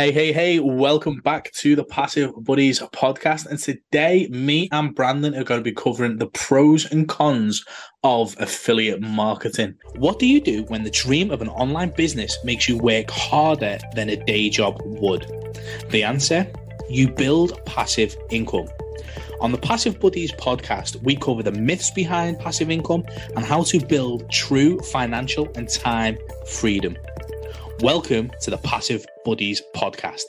Hey, hey, hey, welcome back to the Passive Buddies podcast. And today, me and Brandon are going to be covering the pros and cons of affiliate marketing. What do you do when the dream of an online business makes you work harder than a day job would? The answer you build passive income. On the Passive Buddies podcast, we cover the myths behind passive income and how to build true financial and time freedom. Welcome to the Passive Buddies podcast.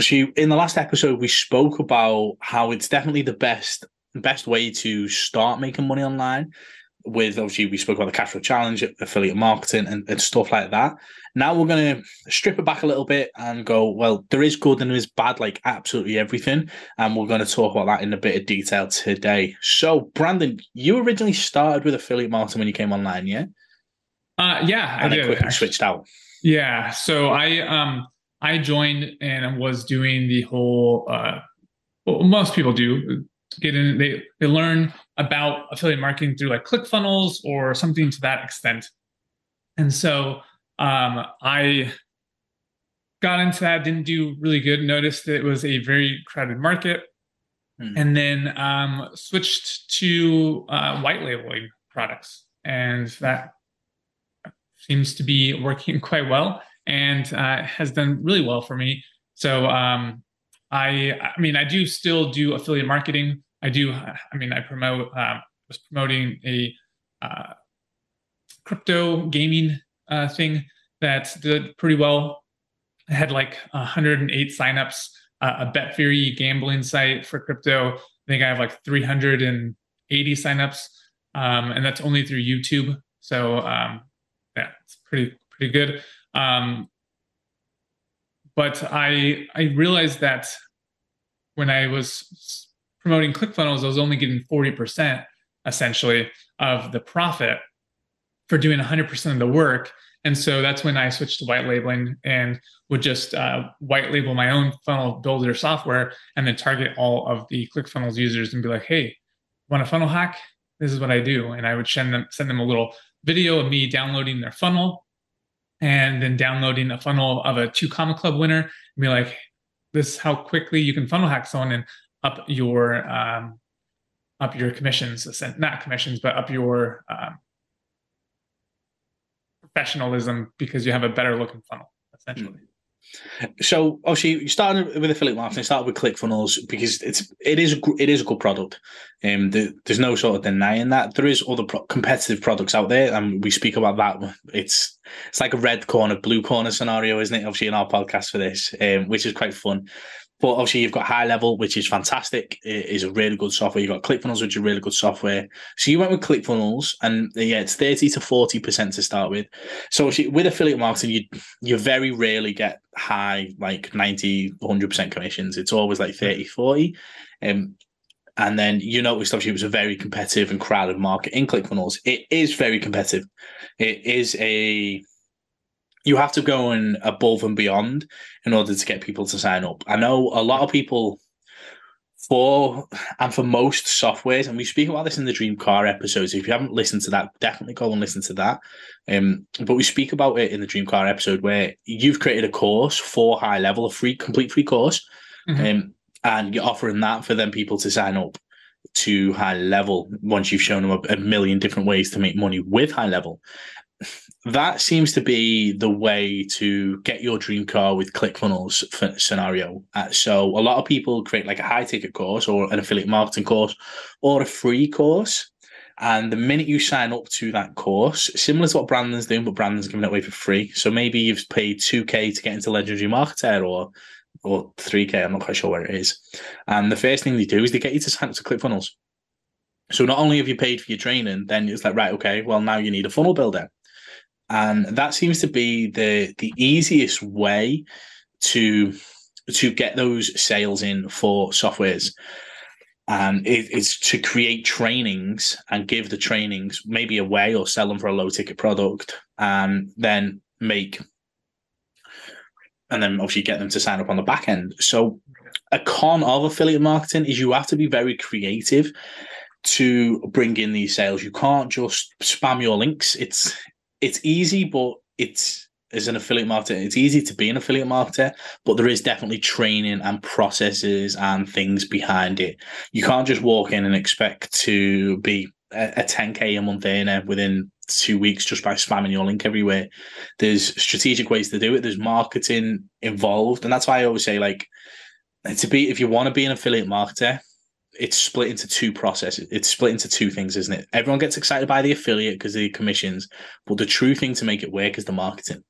So, in the last episode, we spoke about how it's definitely the best best way to start making money online. With obviously, we spoke about the cash flow challenge, affiliate marketing, and, and stuff like that. Now we're going to strip it back a little bit and go, well, there is good and there is bad, like absolutely everything. And we're going to talk about that in a bit of detail today. So, Brandon, you originally started with affiliate marketing when you came online, yeah? Uh, yeah, I did. quickly switched out. Yeah, so I um I joined and was doing the whole. Uh, well, most people do get in. They they learn about affiliate marketing through like ClickFunnels or something to that extent. And so um, I got into that. Didn't do really good. Noticed that it was a very crowded market, hmm. and then um, switched to uh, white labeling products, and that seems to be working quite well and uh, has done really well for me. So um, I, I mean, I do still do affiliate marketing. I do. I mean, I promote. Uh, was promoting a uh, crypto gaming uh, thing that did pretty well. I had like 108 signups. Uh, a BetFury gambling site for crypto. I think I have like 380 signups, um, and that's only through YouTube. So um, yeah, it's pretty pretty good. Um, but I I realized that when I was promoting ClickFunnels, I was only getting forty percent essentially of the profit for doing 100% of the work. And so that's when I switched to white labeling and would just uh, white label my own funnel builder software and then target all of the ClickFunnels users and be like, hey, want a funnel hack? This is what I do. And I would send them send them a little video of me downloading their funnel and then downloading a funnel of a two comma club winner and be like, this is how quickly you can funnel hack someone and up your um, up your commissions, not commissions, but up your um, professionalism because you have a better looking funnel, essentially. Mm. So obviously you started with affiliate marketing, started with ClickFunnels because it's it is a, it is a good product. Um, the, there's no sort of denying that there is other pro- competitive products out there, and we speak about that. It's it's like a red corner, blue corner scenario, isn't it? Obviously in our podcast for this, um, which is quite fun. But obviously, you've got High Level, which is fantastic. It is a really good software. You've got ClickFunnels, which is really good software. So you went with ClickFunnels, and yeah, it's thirty to forty percent to start with. So with affiliate marketing, you you very rarely get high like 90 100 percent commissions. It's always like 30, 40. Um, and then you noticed obviously it was a very competitive and crowded market in ClickFunnels. It is very competitive. It is a you have to go and above and beyond in order to get people to sign up. I know a lot of people for and for most softwares, and we speak about this in the Dream Car episodes. If you haven't listened to that, definitely go and listen to that. Um, but we speak about it in the Dream Car episode where you've created a course for high level, a free, complete free course, mm-hmm. um, and you're offering that for them people to sign up to high level once you've shown them a, a million different ways to make money with high level that seems to be the way to get your dream car with ClickFunnels scenario. Uh, so a lot of people create like a high ticket course or an affiliate marketing course or a free course. And the minute you sign up to that course, similar to what Brandon's doing, but Brandon's giving it away for free. So maybe you've paid 2K to get into Legendary Marketer or or 3K, I'm not quite sure where it is. And the first thing they do is they get you to sign up to ClickFunnels. So not only have you paid for your training, then it's like, right, okay, well, now you need a funnel builder and that seems to be the the easiest way to to get those sales in for softwares. And it is to create trainings and give the trainings maybe away or sell them for a low ticket product and then make and then obviously get them to sign up on the back end. So a con of affiliate marketing is you have to be very creative to bring in these sales. You can't just spam your links. It's it's easy, but it's as an affiliate marketer, it's easy to be an affiliate marketer, but there is definitely training and processes and things behind it. You can't just walk in and expect to be a, a 10k a month earner within two weeks just by spamming your link everywhere. There's strategic ways to do it. There's marketing involved, and that's why I always say like to be if you want to be an affiliate marketer, it's split into two processes. It's split into two things, isn't it? Everyone gets excited by the affiliate because the commissions, but the true thing to make it work is the marketing.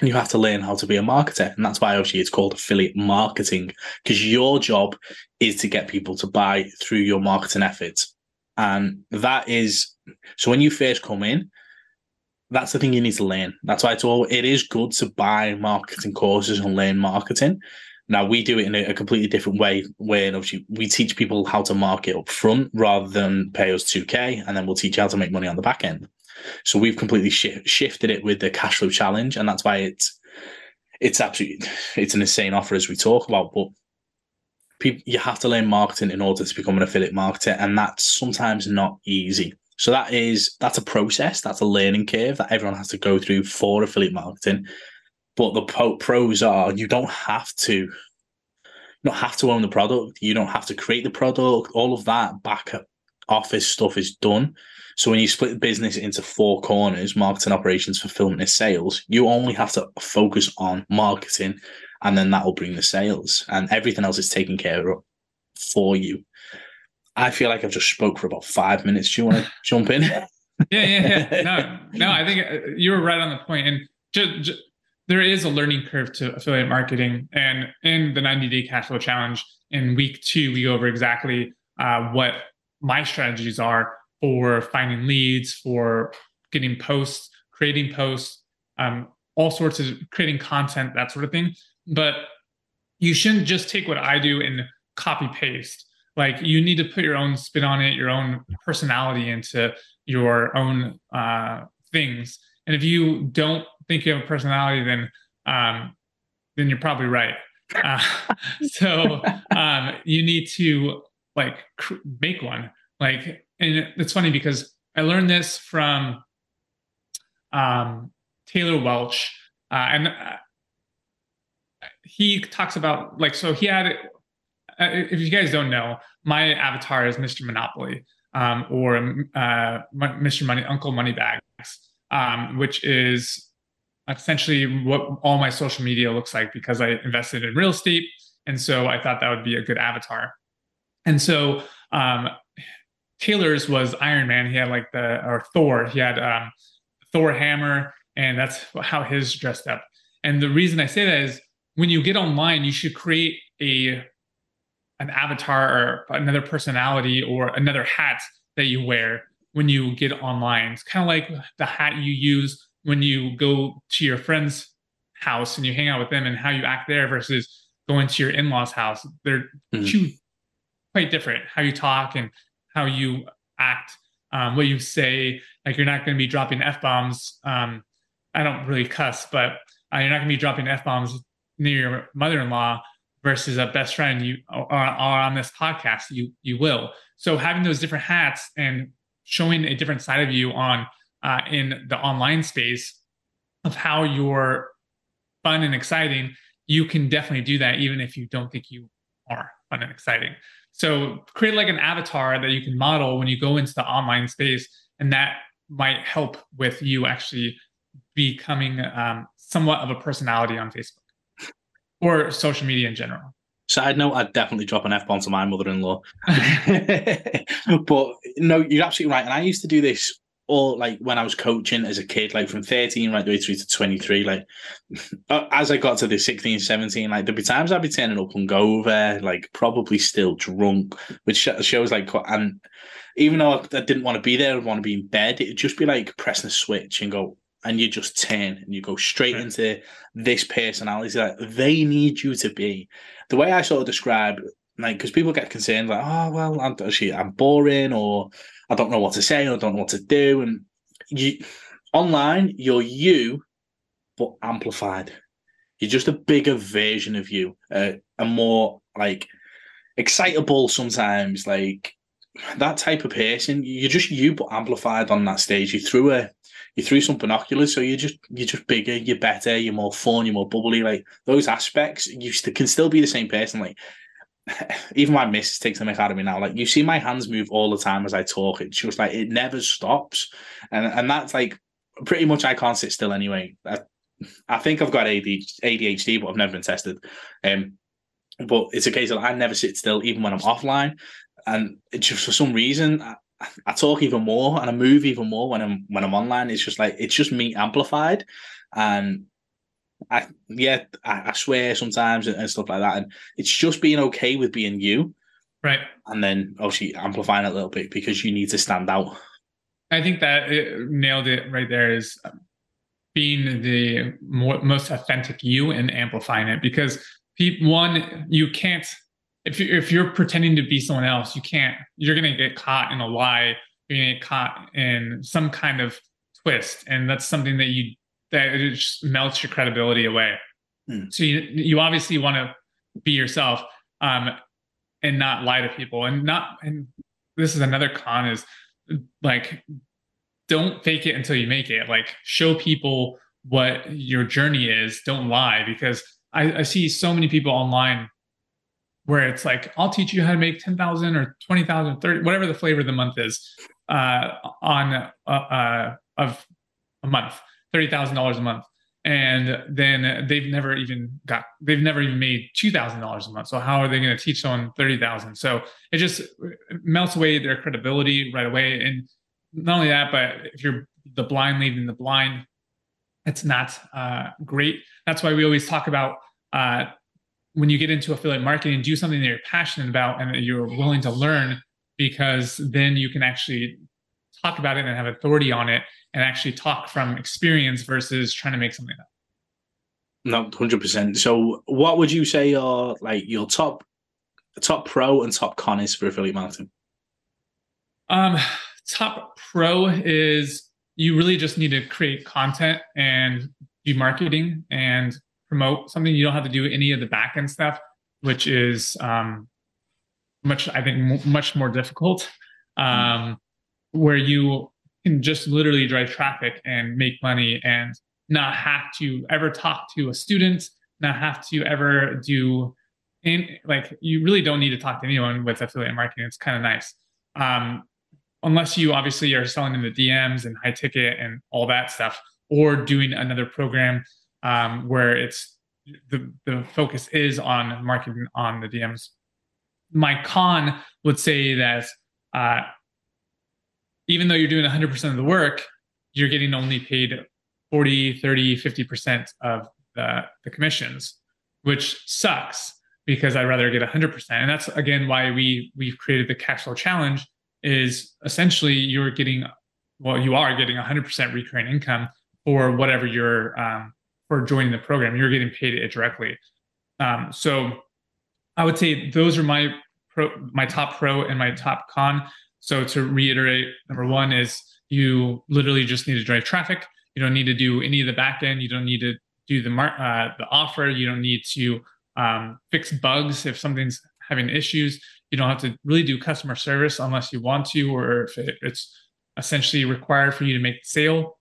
And you have to learn how to be a marketer. And that's why obviously it's called affiliate marketing, because your job is to get people to buy through your marketing efforts. And that is so when you first come in, that's the thing you need to learn. That's why it's all it is good to buy marketing courses and learn marketing now we do it in a, completely different way, Way where obviously we teach people how to market up front rather than pay us 2K and then we'll teach you how to make money on the back end. So we've completely sh- shifted it with the cash flow challenge, and that's why it's it's absolutely it's an insane offer as we talk about. But people, you have to learn marketing in order to become an affiliate marketer, and that's sometimes not easy. So that is that's a process, that's a learning curve that everyone has to go through for affiliate marketing. But the pros are you don't have to you don't have to own the product. You don't have to create the product. All of that back office stuff is done. So when you split the business into four corners, marketing, operations, fulfillment, and sales, you only have to focus on marketing, and then that will bring the sales, and everything else is taken care of for you. I feel like I've just spoke for about five minutes. Do you want to jump in? Yeah, yeah, yeah. No, no, I think uh, you were right on the point. And just, just, there is a learning curve to affiliate marketing. And in the 90 day cash flow challenge, in week two, we go over exactly uh, what my strategies are for finding leads, for getting posts, creating posts, um, all sorts of creating content, that sort of thing. But you shouldn't just take what I do and copy paste. Like you need to put your own spin on it, your own personality into your own uh, things. And if you don't think you have a personality, then um, then you're probably right. Uh, so um, you need to like cr- make one. Like, and it's funny because I learned this from um, Taylor Welch, uh, and uh, he talks about like so he had. Uh, if you guys don't know, my avatar is Mr. Monopoly um, or uh, Mr. Money Uncle Moneybags, um, which is essentially what all my social media looks like because I invested in real estate. And so I thought that would be a good avatar. And so um, Taylor's was Iron Man. He had like the, or Thor, he had um, Thor hammer, and that's how his dressed up. And the reason I say that is when you get online, you should create a an avatar or another personality or another hat that you wear when you get online. It's kind of like the hat you use when you go to your friend's house and you hang out with them and how you act there versus going to your in-laws house they're mm-hmm. two quite different how you talk and how you act um, what you say like you're not going to be dropping f-bombs um, i don't really cuss but uh, you're not going to be dropping f-bombs near your mother-in-law versus a best friend you are, or on this podcast you you will so having those different hats and showing a different side of you on uh, in the online space of how you're fun and exciting, you can definitely do that even if you don't think you are fun and exciting. So create like an avatar that you can model when you go into the online space, and that might help with you actually becoming um, somewhat of a personality on Facebook or social media in general. Side note, I'd definitely drop an F bomb to my mother in law. but no, you're absolutely right. And I used to do this all like when I was coaching as a kid, like from 13 right the way through to 23, like uh, as I got to the 16, 17, like there'd be times I'd be turning up and go over, like probably still drunk, which shows like, and even though I didn't want to be there, I'd want to be in bed, it'd just be like pressing a switch and go, and you just turn and you go straight into this personality that they need you to be. The way I sort of describe, like, because people get concerned, like, oh, well, I'm, actually, I'm boring or I don't know what to say, or I don't know what to do. And you online, you're you, but amplified. You're just a bigger version of you, uh, a more like excitable sometimes, like that type of person. You're just you, but amplified on that stage. You through a you through some binoculars, so you're just you're just bigger, you're better, you're more fun, you're more bubbly. Like those aspects, you st- can still be the same person. Like even my missus takes the mick out of me now. Like you see my hands move all the time as I talk. It's just like it never stops, and and that's like pretty much I can't sit still anyway. I, I think I've got ADHD, but I've never been tested. Um, but it's a case of I never sit still, even when I'm offline, and just for some reason I, I talk even more and I move even more when I'm when I'm online. It's just like it's just me amplified, and I yeah I, I swear sometimes and, and, stuff like that. And it's just being okay with being you, right? And then obviously amplifying it a little bit because you need to stand out. I think that it nailed it right there. Is being the more, most authentic you and amplifying it because one you can't if you if you're pretending to be someone else, you can't. You're gonna get caught in a lie. You're gonna get caught in some kind of twist, and that's something that you that it just melts your credibility away. Mm. So you you obviously want to be yourself, um, and not lie to people, and not. And this is another con is like don't fake it until you make it. Like show people what your journey is. Don't lie because I, I see so many people online where it's like I'll teach you how to make ten thousand or twenty thousand, thirty, whatever the flavor of the month is, uh, on uh, uh, of a month, thirty thousand dollars a month, and then they've never even got, they've never even made two thousand dollars a month. So how are they going to teach someone thirty thousand? So it just melts away their credibility right away. And not only that, but if you're the blind leading the blind, it's not uh, great. That's why we always talk about uh, when you get into affiliate marketing, do something that you're passionate about and that you're willing to learn, because then you can actually talk about it and have authority on it and actually talk from experience versus trying to make something up. No, hundred percent. So, what would you say are like your top, top pro and top con is for affiliate marketing? Um, top pro is you really just need to create content and do marketing and promote something, you don't have to do any of the back end stuff, which is um, much, I think, m- much more difficult. Um, where you can just literally drive traffic and make money and not have to ever talk to a student, not have to ever do in like you really don't need to talk to anyone with affiliate marketing. It's kind of nice. Um, unless you obviously are selling in the DMs and high ticket and all that stuff, or doing another program um, where it's the the focus is on marketing on the DMs. My con would say that uh, even though you're doing 100% of the work, you're getting only paid 40, 30, 50% of the, the commissions, which sucks because I'd rather get 100%. And that's again why we we've created the cash flow challenge is essentially you're getting well you are getting 100% recurring income for whatever your um, for joining the program. You're getting paid it directly. Um, so I would say those are my pro, my top pro and my top con. So to reiterate, number one is you literally just need to drive traffic. You don't need to do any of the back end. You don't need to do the mar- uh, the offer. You don't need to um, fix bugs if something's having issues. You don't have to really do customer service unless you want to, or if it, it's essentially required for you to make the sale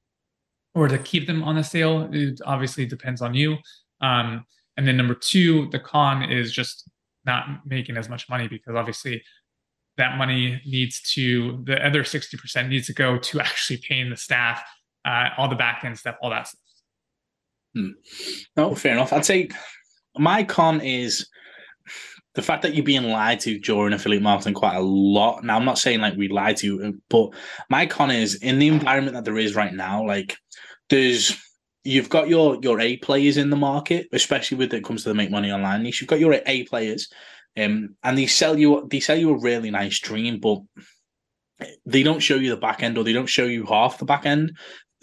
or to keep them on a sale. It obviously depends on you. Um, and then number two, the con is just not making as much money because obviously that money needs to the other 60% needs to go to actually paying the staff, uh, all the back end stuff, all that stuff. Hmm. No, fair enough. I'd say my con is the fact that you're being lied to during affiliate marketing quite a lot. Now, I'm not saying like we lied to you, but my con is in the environment that there is right now, like there's you've got your your A players in the market, especially when it comes to the make money online niche. You've got your A players, um, and they sell you they sell you a really nice dream, but they don't show you the back end or they don't show you half the back end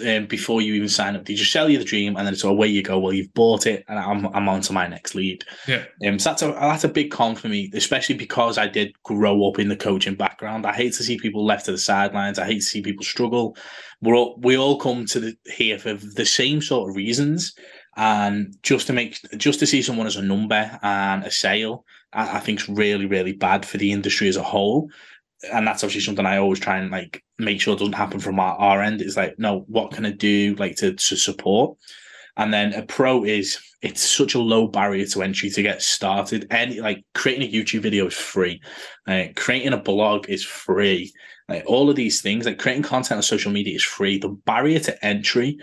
um, before you even sign up. They just sell you the dream, and then it's away you go. Well, you've bought it, and I'm I'm on to my next lead. Yeah. Um, so that's a that's a big con for me, especially because I did grow up in the coaching background. I hate to see people left to the sidelines. I hate to see people struggle. We're all, we all come to the here for the same sort of reasons, and just to make just to see someone as a number and a sale, I, I think is really really bad for the industry as a whole and that's obviously something I always try and like make sure it doesn't happen from our, our end. It's like, no, what can I do like to to support? And then a pro is it's such a low barrier to entry to get started. Any like creating a YouTube video is free, uh, creating a blog is free. Like all of these things, like creating content on social media is free. The barrier to entry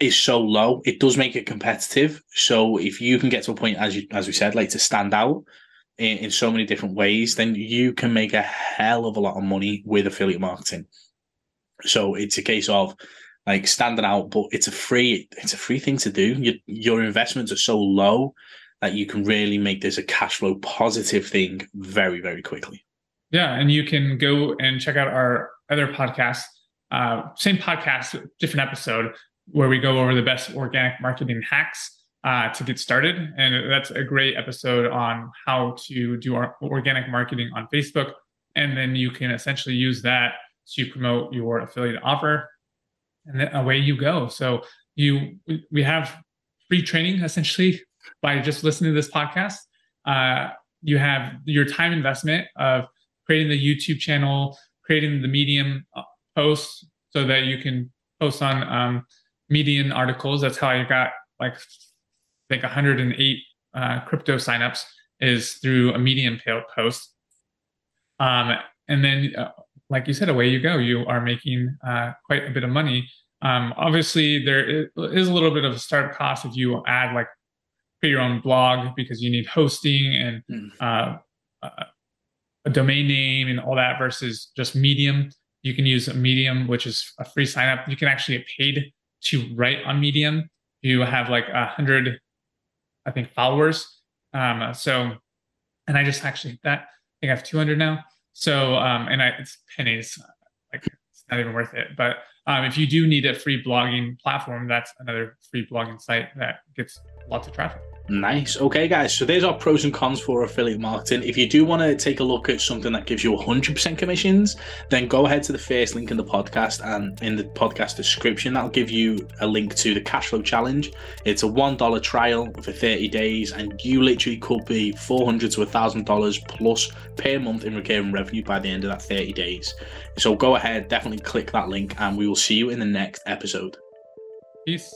is so low. It does make it competitive. So if you can get to a point, as you as we said, like to stand out in, in so many different ways, then you can make a hell of a lot of money with affiliate marketing. So it's a case of like standing out, but it's a free it's a free thing to do. Your your investments are so low that you can really make this a cash flow positive thing very very quickly. Yeah, and you can go and check out our other podcast, uh, same podcast, different episode, where we go over the best organic marketing hacks uh, to get started. And that's a great episode on how to do our organic marketing on Facebook. And then you can essentially use that to promote your affiliate offer. And then away you go. So you we have free training essentially by just listening to this podcast. Uh, you have your time investment of creating the YouTube channel, creating the Medium uh, posts so that you can post on um, Medium articles. That's how I got like I think 108 uh, crypto signups is through a Medium post. Um, and then, uh, like you said, away you go. You are making uh, quite a bit of money. Um, obviously, there is a little bit of a startup cost if you add like create your own blog because you need hosting and mm. uh, a domain name and all that versus just Medium. You can use a Medium, which is a free sign up. You can actually get paid to write on Medium. You have like a hundred I think followers. Um, so, and I just actually that I think I have 200 now. So, um, and I it's pennies, like it's not even worth it. But um, if you do need a free blogging platform, that's another free blogging site that gets lots of traffic. Nice. Okay, guys. So there's our pros and cons for affiliate marketing. If you do want to take a look at something that gives you 100% commissions, then go ahead to the first link in the podcast and in the podcast description. That'll give you a link to the Cashflow Challenge. It's a $1 trial for 30 days, and you literally could be 400 to $1,000 plus per month in recurring revenue by the end of that 30 days. So go ahead, definitely click that link, and we will see you in the next episode. Peace.